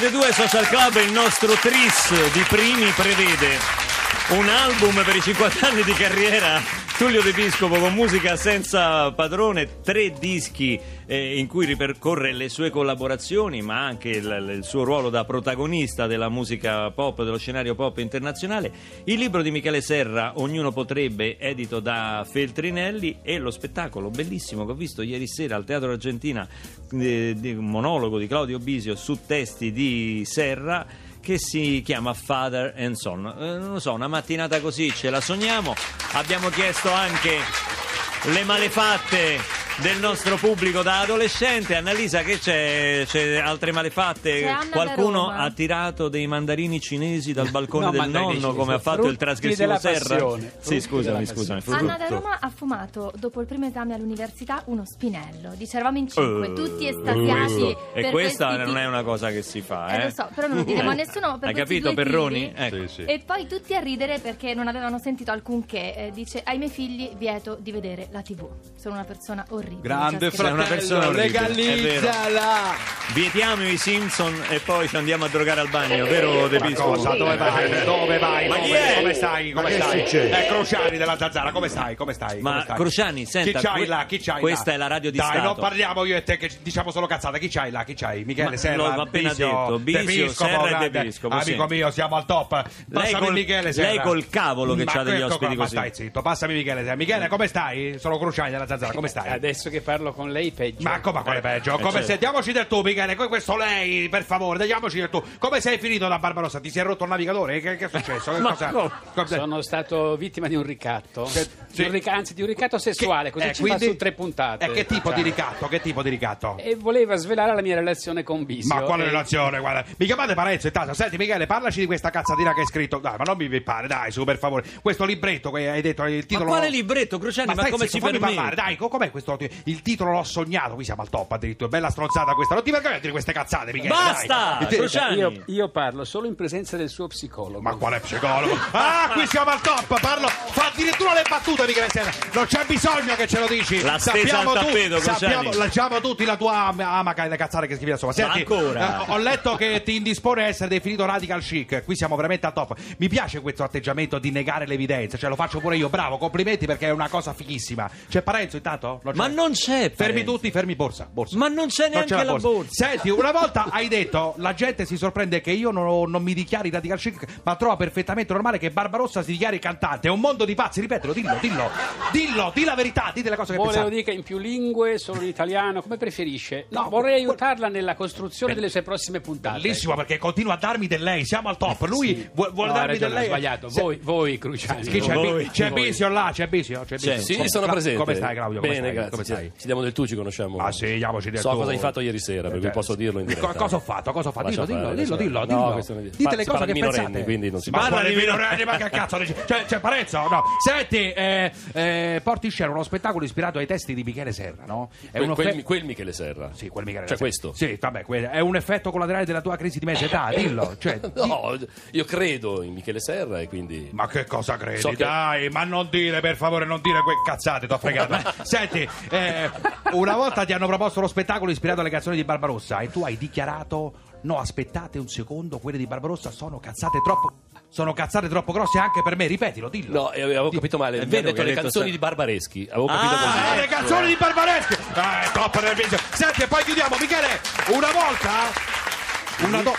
Radio 2 Social Club il nostro tris di primi prevede un album per i 50 anni di carriera Tullio De Piscopo con musica senza padrone, tre dischi eh, in cui ripercorre le sue collaborazioni, ma anche il, il, suo ruolo da protagonista della musica pop, dello scenario pop internazionale. Il libro di Michele Serra, Ognuno potrebbe, edito da Feltrinelli, e lo spettacolo bellissimo che ho visto ieri sera al Teatro Argentina, eh, di un monologo di Claudio Bisio su testi di Serra che si chiama Father and Son. Eh, non lo so, una mattinata così ce la sogniamo. Abbiamo chiesto anche le malefatte del nostro pubblico da adolescente. Annalisa, che c'è? C'è altre malefatte? C'è Qualcuno ha tirato dei mandarini cinesi dal balcone No, del nonno, cinesi, come ha fatto frutti il trasgressivo Serra? Sì, scusami, scusami. Anna da. Roma ha fumato dopo il primo esame all'università uno spinello. Dice eravamo in cinque, Eh, tutti estasiati. E questa non è una cosa che si fa, Eh, eh? lo so, però non lo diremo a nessuno per Hai capito, Perroni? Ecco. Sì, sì. E poi tutti a ridere perché non avevano sentito alcunché. Eh, dice ai miei figli vieto di vedere la tv. Sono una persona orribile. Grande Cioè, Sei una persona fratello, orribile, è legalizzala! Vietiamo i Simpson e poi ci andiamo a drogare al bagno, vero De Ma Piscopo? cosa? Dove vai? Dove vai? Ma Dove- chi è? Come stai? Come stai? succede? Eh, Crociani della Zanzara, come stai? Come stai? Ma Come stai? Crociani, senta, chi c'hai que- là? Chi c'hai questa là? è la radio di Dai, Stato. non parliamo io e te che diciamo solo cazzate. Chi c'hai là? Chi c'hai? Michele Ma Serra, l'ho appena Bisio, detto, De Bisio, Piscopo, Serra e De grande. Piscopo, Amico sì. mio, siamo al top. Lei Passami col- Michele Serra. lei col cavolo che Ma c'ha degli ospiti qua, così. Ma stai zitto, passami Michele Serra. Michele, come stai? Sono Crociani della Zanzara, come stai? Adesso che parlo con lei peggio. Ma come quale peggio? eh, Come certo. sei? Diamoci del tu, Michele. que- Questo lei, per favore, diamoci del tu. Come sei finito da Barbarossa? Ti si è rotto il navigatore? Che, che è successo? Che Ma cosa- cosa- Sono stato vittima di un ricatto. Che- Di un ric- anzi, di un ricatto sessuale, così eh, ci quindi- fa su tre puntate. E che tipo Cioè, di ricatto? Che tipo di ricatto? E voleva svelare la mia relazione con Bisio. Ma quale E- relazione? Guarda, mi chiamate Parenzo intanto. Senti, Michele, parlaci di questa cazzatina che hai scritto. Dai, ma non mi pare, dai, su, per favore. Questo libretto che hai detto, il Ma titolo. quale libretto, Crociani? Ma, stai come si permette? parlare, dai, co- com'è questo? Il titolo l'ho sognato, qui siamo al top addirittura. Bella stronzata questa. Non ti vergogni a dire queste cazzate, Michele. Basta! Io, io parlo solo in presenza del suo psicologo. Ma quale psicologo? Ah, qui siamo al top, parlo, fa addirittura le battute Michele Serra. Non c'è bisogno che ce lo dici. La al tu- tappeto, sappiamo, leggiamo tutti la tua am- amaca e le cazzate che scrivi da sopra. Senti, ancora? eh, ho letto che ti indispone a essere definito radical chic. Qui siamo veramente al top. Mi piace questo atteggiamento di negare l'evidenza, cioè lo faccio pure io. Bravo, complimenti perché è una cosa fighissima. C'è Parenzo intanto? Non c'è? Ma non c'è, Fermi Parenzo. tutti, fermi borsa, borsa. Ma non c'è Non neanche c'è la borsa. Senti, una volta hai detto la gente si sorprende che io non, non mi dichiari radical chic, ma trova perfettamente normale che Barbarossa si dichiari cantante. È un mondo di pazzi, ripetelo, dillo, dillo, dillo, di la verità, dite le cose che Vuole lo pensate. dica in più lingue, solo in italiano, come preferisce? No, No, vorrei aiutarla nella costruzione delle sue prossime puntate. Bellissimo perché continua a darmi del lei, siamo al top. Lui Sì. vu- vuole No, darmi del ragione, lei. ho sbagliato. Se- Voi, voi Cruciani. Chi c'è? Voi. C'è Voi. Bisio là, c'è Bisio, c'è Bisio. Sì, Come- sono Cla- presente. Come stai Claudio? Come Bene, stai? grazie. Come Ci- stai? Ci diamo del tu, ci conosciamo. Ah sì, diamoci del So tu. cosa hai fatto ieri sera, per cui Eh, posso dirlo in diretta. Cosa ho fatto? Cosa ho fatto? Dillo, dillo, dillo, dillo, dillo. No, è- Dite le cose che pensate. quindi non si parla di minorenni, ma che cazzo dici? C'è, c'è Parenzo? No. Senti, eh, eh, porti scena uno spettacolo ispirato ai testi di Michele Serra, no? È Quel, quel- quel Michele Serra. Sì, quel Michele Cioè Serra. questo? Sì, vabbè, quel- è un effetto collaterale della tua crisi di mezza età, dillo. Cioè, No, io credo in Michele Serra e quindi... Ma che cosa credi? So che- Dai, ma non dire, per favore, non dire quelle cazzate, t'ho fregato. Senti, eh, una volta ti hanno proposto lo spettacolo ispirato alle canzoni di Barbarossa e tu hai dichiarato: no, aspettate un secondo, quelle di Barbarossa sono cazzate troppo. Sono cazzate troppo grosse anche per me, ripetilo, dillo. No, eh, avevo capito male. È Mi vero detto che le detto canzoni se- di Barbareschi. Avevo capito Ah, così. Ah, le canzoni di Barbareschi! È top nel video. Senti, e poi chiudiamo, Michele. Una volta. Una do-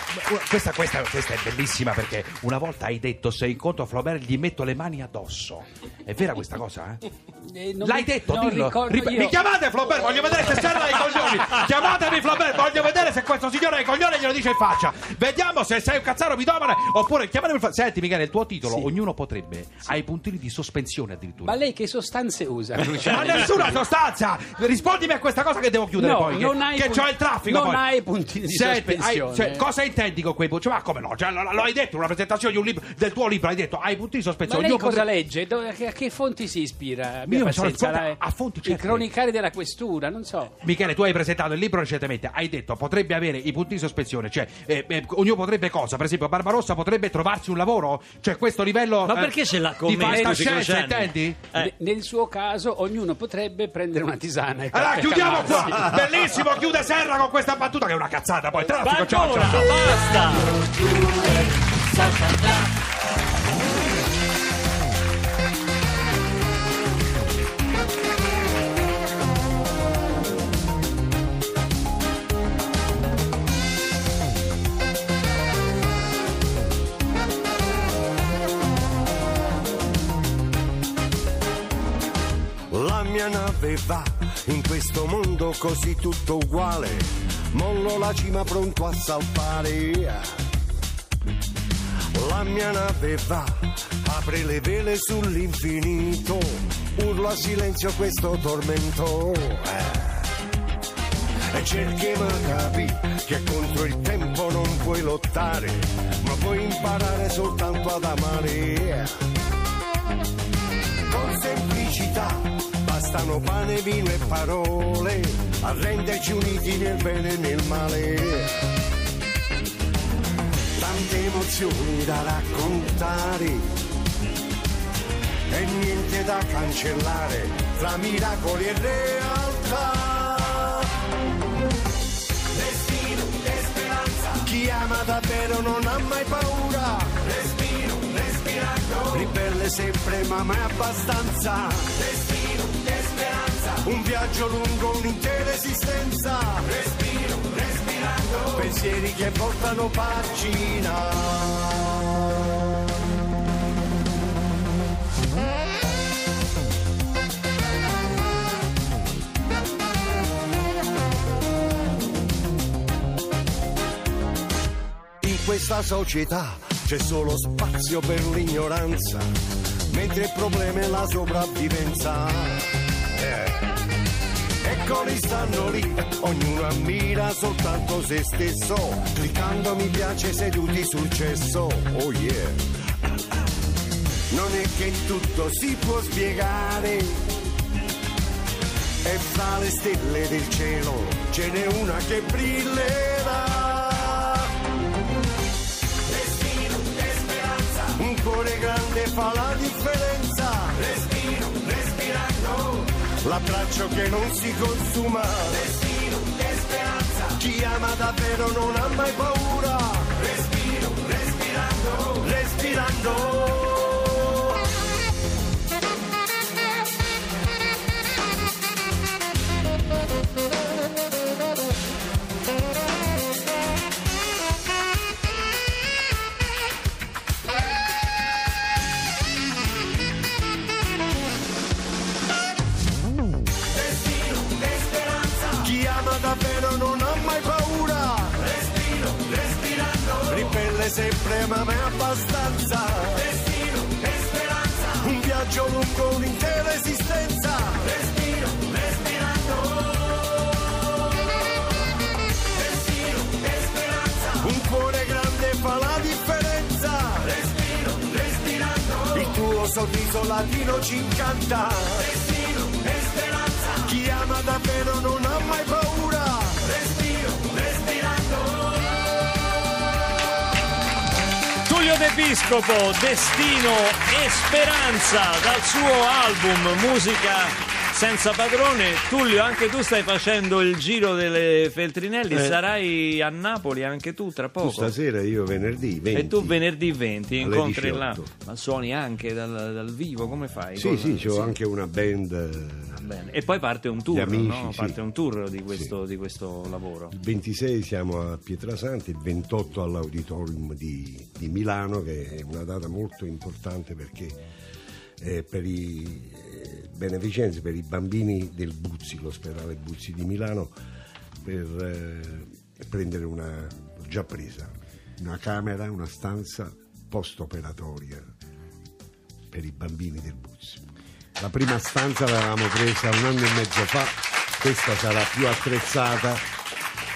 questa, questa- questa è bellissima perché una volta hai detto se incontro Flaubert gli metto le mani addosso. È vera questa cosa? Eh? Eh, L'hai mi- detto, dillo. Rip-. Mi chiamate Flaubert, voglio vedere se serve ai coglioni. Chiamatemi Flaubert, voglio vedere se questo signore ai coglioni glielo dice in faccia. Vediamo se sei un cazzaro mitomane oppure chiamatemi Fla- Senti Michele, il tuo titolo, Sì. ognuno potrebbe, hai puntini di sospensione addirittura. Ma lei che sostanze usa, Ma nessuna sostanza! Rispondimi a questa cosa che devo chiudere No, poi. Che, non hai che pun- c'ho il traffico non poi. hai puntini di Senti, sospensione. hai- cioè, cosa intendi con quei punti? Ma come no? Cioè, lo, lo hai detto una presentazione di un libro, del tuo libro, hai detto hai puntini di Ma sospensione. lei Io cosa potrei- legge? Che- a che fonti si ispira? Abbia Io mi sono la- a fonti I certe. cronicari della questura, non so. Michele, tu hai presentato il libro recentemente, hai detto potrebbe avere i punti di sospensione, cioè eh, eh, ognuno potrebbe cosa? Per esempio Barbarossa potrebbe trovarsi un lavoro? Cioè questo livello Ma eh, perché ce l'ha con di me, Cruciani? intendi? Eh. Ne- Nel suo caso, ognuno potrebbe prendere una tisana. e Allora chiudiamo qua! Bellissimo, chiude Serra con questa battuta che è una cazzata poi. Traffico, ciao, ciao, ciao. basta! Nave va in questo mondo così tutto uguale. Mollo la cima pronto a salpare. La mia nave va, apre le vele sull'infinito. Urla a silenzio questo tormento. Eh. E cerchiamo di capire che contro il tempo non puoi lottare, ma puoi imparare soltanto ad amare con semplicità bastano pane, vino e parole a renderci uniti nel bene e nel male. Tante emozioni da raccontare e niente da cancellare tra miracoli e realtà. Destino e speranza, chi ama davvero non ha mai paura. Respiro, respirando, ribelle sempre ma mai abbastanza. Destino e un viaggio lungo un'intera esistenza. Respiro, respirando, pensieri che portano pagina. In questa società c'è solo spazio per l'ignoranza, mentre il problema è la sopravvivenza. Eh. Eccoli stanno lì, ognuno ammira soltanto se stesso, cliccando mi piace seduti sul cesso. Oh yeah. Non è che tutto si può spiegare. E fra le stelle del cielo ce n'è una che brillerà. Respiro e speranza. Un cuore grande fa la differenza. L'abbraccio che non si consuma. Respiro e speranza. Chi ama davvero non ha mai paura. Respiro, respirando. Respirando. Sempre ma mai abbastanza. Destino e speranza. Un viaggio lungo un'intera esistenza. Respiro, respirando. Destino e speranza. Un cuore grande fa la differenza. Respiro, respirando. Il tuo sorriso latino ci incanta. Destino e speranza. Chi ama davvero non ha mai paura. Respiro, respirando. Tullio De Piscopo, Destino e Speranza dal suo album Musica senza padrone. Tullio, anche tu stai facendo il giro delle Feltrinelli, Eh. sarai a Napoli anche tu tra Tu poco. stasera io venerdì 20. E tu venerdì 20 alle incontri là. 18. Ma suoni anche dal, dal vivo, come fai? Sì, Cosa- sì, ho anche una band. Bene. E poi parte un tour, amici, no? sì. Parte un tour di questo, di questo lavoro. Il 26 siamo a Pietrasanta, il 28 all'Auditorium di, di Milano, che è una data molto importante perché è per i eh, beneficenze, per i bambini del Buzzi, l'ospedale Buzzi di Milano, per eh, prendere una, già presa, una camera, una stanza post-operatoria per i bambini del Buzzi. La prima stanza l'avevamo presa un anno e mezzo fa, questa sarà più attrezzata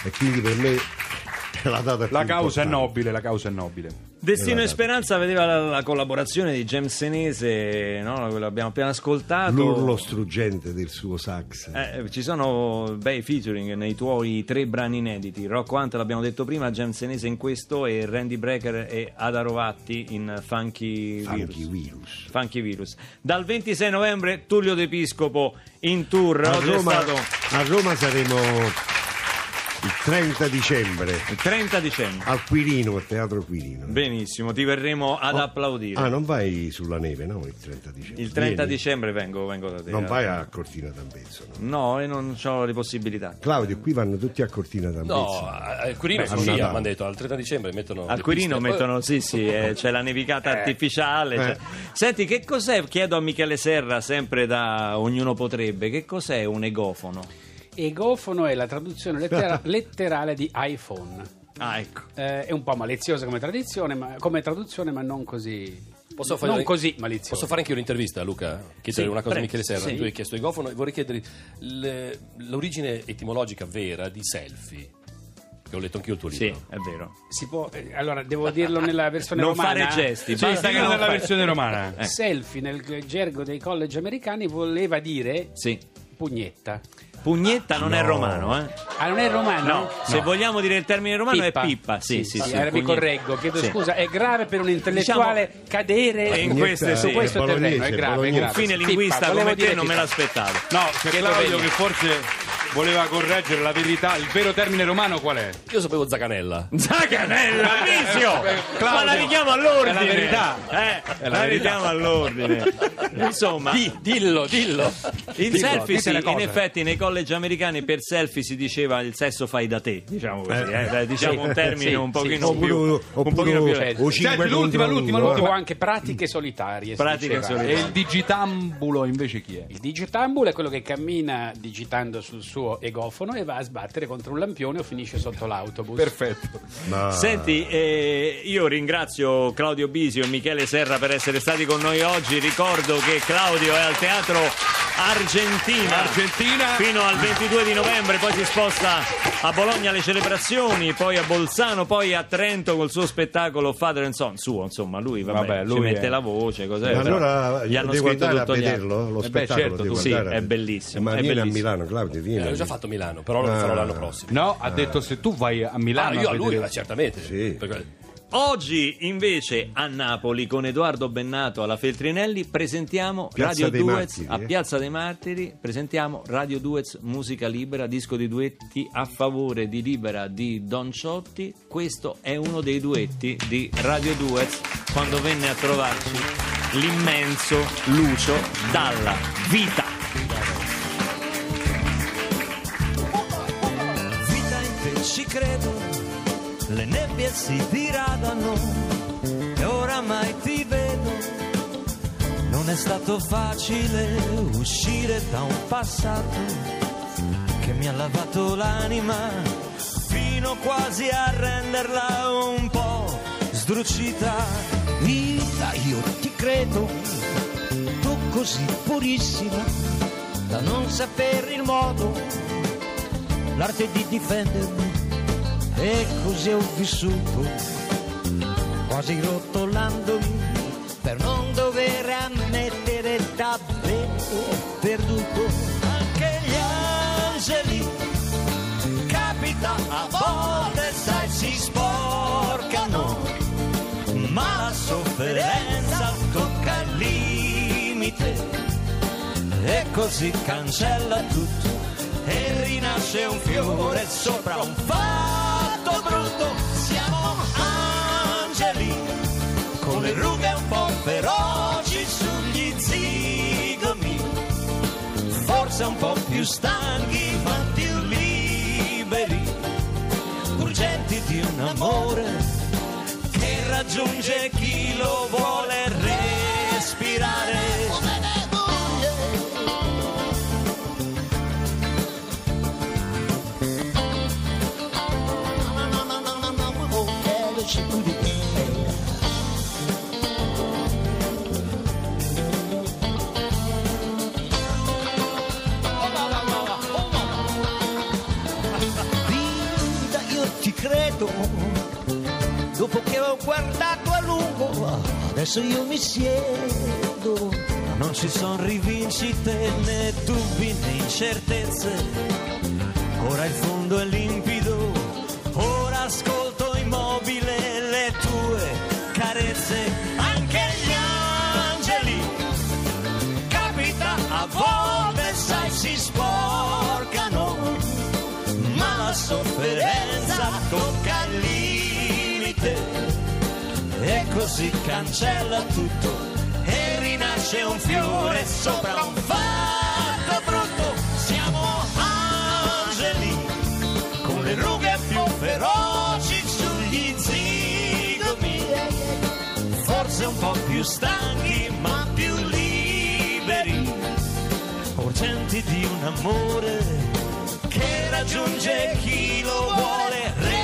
e quindi per me è la data più La causa è importante. nobile, la causa è nobile. Destino e Speranza vedeva la, la collaborazione di James Senese, no? quello abbiamo appena ascoltato. L'urlo struggente del suo sax. Eh, ci sono bei featuring nei tuoi tre brani inediti. Rocco Hunt l'abbiamo detto prima, James Senese in questo e Randy Brecker e Ada Rovatti in Funky, Funky Virus. Virus. Funky Virus. Dal 26 novembre Tullio De Piscopo in tour. A Roma, stato a Roma saremo il 30 dicembre il 30 dicembre. al Quirino, al Teatro Quirino. Benissimo, ti verremo ad applaudire. Ah, non vai sulla neve, no? Il 30 dicembre. Il 30 Vieni. dicembre vengo, vengo da te. Non vai a Cortina d'Ampezzo, no? No, e non ho le possibilità. Claudio, qui vanno tutti a Cortina d'Ampezzo. No, al Quirino Beh, sì, mi hanno detto al 30 dicembre mettono. Al Quirino piste. mettono, sì, sì, eh, c'è la nevicata artificiale. cioè. Senti, che cos'è? Chiedo a Michele Serra, sempre da Ognuno Potrebbe, che cos'è un egofono? Egofono è la traduzione lettera- letterale di iPhone. Ah, ecco. Eh, è un po' maliziosa come, tradizione, ma, come traduzione, ma non così. Posso fare, non così maliziosa. Posso fare anche un'intervista, Luca? Chiedere Sì, una cosa a. Michele Serra. Sì. Tu hai chiesto egofono e vorrei chiedere le- l'origine etimologica vera di selfie. Che ho letto anch'io il tuo Sì, libro. è vero. Si può, eh, allora, devo dirlo nella versione Non romana. fare gesti, Sì, basta che non nella versione romana. Eh. Selfie nel gergo dei college americani voleva dire Sì. pugnetta. Pugnetta non è romano, eh? Ah, non è romano? No, se vogliamo dire il termine romano è pippa. Sì, sì, sì. allora mi correggo, chiedo Sì. scusa, è grave per un intellettuale cadere E in su queste sì. questo terreno, è grave, è grave. Un fine Pippa, linguista volevo come te dire non me pippa. l'aspettavo. No, c'è Che Claudio che forse voleva correggere la verità. Il vero termine romano qual è? Io sapevo Zaganella. Zaganella, Visio! Eh, Claudio, Ma la richiamo all'ordine! è la verità. Eh, È la la verità. richiamo all'ordine. Insomma, Di- dillo, dillo. il Dillo, selfie, sì, in effetti nei college americani per selfie si diceva il sesso fai da te, diciamo così, eh, dai, diciamo Sì, un termine sì, un pochino sì. più... Oppure, un pochino più oppure o cinque Senti, l'ultima, l'ultima, l'ultima. O anche pratiche solitarie. Pratiche solitarie. E il digitambulo invece chi è? Il digitambulo è quello che cammina digitando sul suo egofono e va a sbattere contro un lampione o finisce sotto l'autobus. Perfetto. Ma Senti, eh, io ringrazio Claudio Bisio e Michele Serra per essere stati con noi oggi. Ricordo che Claudio è al Teatro Argentina. Argentina. Fino al 22 di novembre, poi si sposta a Bologna alle celebrazioni, poi a Bolzano, poi a Trento col suo spettacolo Father and Son, suo insomma, lui, vabbè, Vabbè, ci lui mette è- la voce, cos'è? Ma allora gli hanno devo scritto andare a vederlo, lo Eh beh, spettacolo. certo, devo tu sì, a è bellissimo, Ma è vieni a. Milano, Claudio, vieni. Eh, l'ho già fatto a Milano, però lo farò Ah. l'anno prossimo. No, ha detto se tu vai a Ah, Milano io a a lui, vedere- eh, certamente. Sì. Perché- Oggi invece a Napoli con Edoardo Bennato alla Feltrinelli presentiamo Piazza Radio Duets Martiri, a eh? Piazza dei Martiri presentiamo Radio Duets Musica Libera disco di duetti a favore di Libera di Don Ciotti. Questo è uno dei duetti di Radio Duets quando venne a trovarci l'immenso Lucio Dalla Vita. Vita in te ci credo, le nebbie si diradano e oramai ti vedo. Non è stato facile uscire da un passato che mi ha lavato l'anima fino quasi a renderla un po' sdrucita. Vita, io ti credo, tu così purissima da non sapere il modo l'arte di difendermi e così ho vissuto quasi rotolandomi per non dover ammettere davvero perduto. Anche gli angeli capita a volte sai si sporcano ma la sofferenza tocca il limite. E così cancella tutto e rinasce un fiore sopra un fatto brutto. Siamo angeli con le rughe un po' feroci sugli zigomi, forse un po' più stanchi ma più liberi, urgenti di un amore che raggiunge chi lo vuole respirare. Vita, io ti credo, dopo che ho guardato a Adesso io mi siedo, non ci sono rivincite né dubbi né incertezze. Ora il fondo è limpido, così cancella tutto e rinasce un fiore sopra un fatto brutto. Siamo angeli con le rughe più feroci sugli zigomi, forse un po' più stanchi ma più liberi, urgenti di un amore che raggiunge chi lo vuole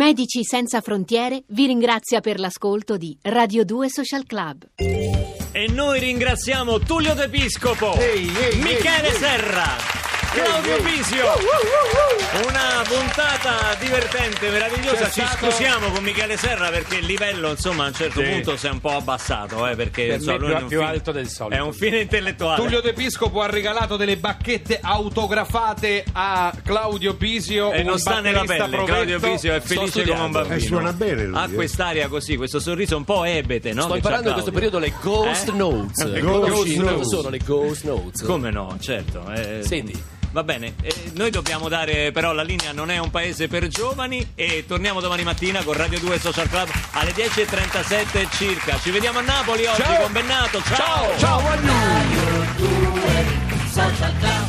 Medici Senza Frontiere vi ringrazia per l'ascolto di Radio 2 Social Club. E noi ringraziamo Tullio De Piscopo, Michele Serra, Claudio Pisio. Una puntata divertente, meravigliosa. C'è Ci stato- scusiamo con Michele Serra perché il livello, insomma, a un certo Sì. punto si è un po' abbassato. eh, perché Per insomma, me lui più- è un più fine- alto del solito. È un fine intellettuale. Tullio De Piscopo ha regalato delle bacchette autografate a Claudio Pisio. E un non sta nella batterista pelle, provetto. Claudio Pisio è felice come studiando. un bambino. E suona bene lui, Ha eh. quest'aria così, questo sorriso un po' ebete, no? Sto che imparando c'ha in questo Claudio. periodo le Ghost Eh? Notes. Le Ghost Conosci cosa Notes. sono le Ghost Notes? Come no, certo. eh, Senti. Va bene, eh, noi dobbiamo dare però la linea non è un paese per giovani e torniamo domani mattina con Radio 2 Social Club alle 10.37 circa. Ci vediamo a Napoli oggi ciao. con Bennato. Ciao! Ciao, ciao